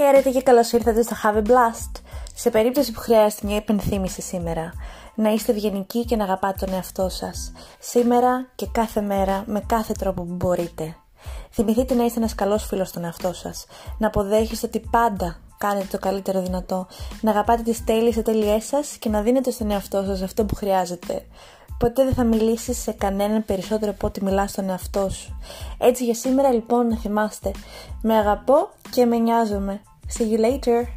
Χαίρετε και καλώς ήρθατε στο Have a Blast. Σε περίπτωση που χρειάζεται μια υπενθύμηση σήμερα, να είστε ευγενικοί και να αγαπάτε τον εαυτό σας. Σήμερα και κάθε μέρα με κάθε τρόπο που μπορείτε. Θυμηθείτε να είστε ένας καλός φίλος στον εαυτό σας. Να αποδέχεστε ότι πάντα κάνετε το καλύτερο δυνατό. Να αγαπάτε τις τέλειες ατέλειές σας και να δίνετε στον εαυτό σας αυτό που χρειάζεται. Ποτέ δεν θα μιλήσει σε κανέναν περισσότερο από ό,τι μιλάς στον εαυτό σου. Έτσι για σήμερα λοιπόν να θυμάστε. Με αγαπώ και με νοιάζομαι. See you later.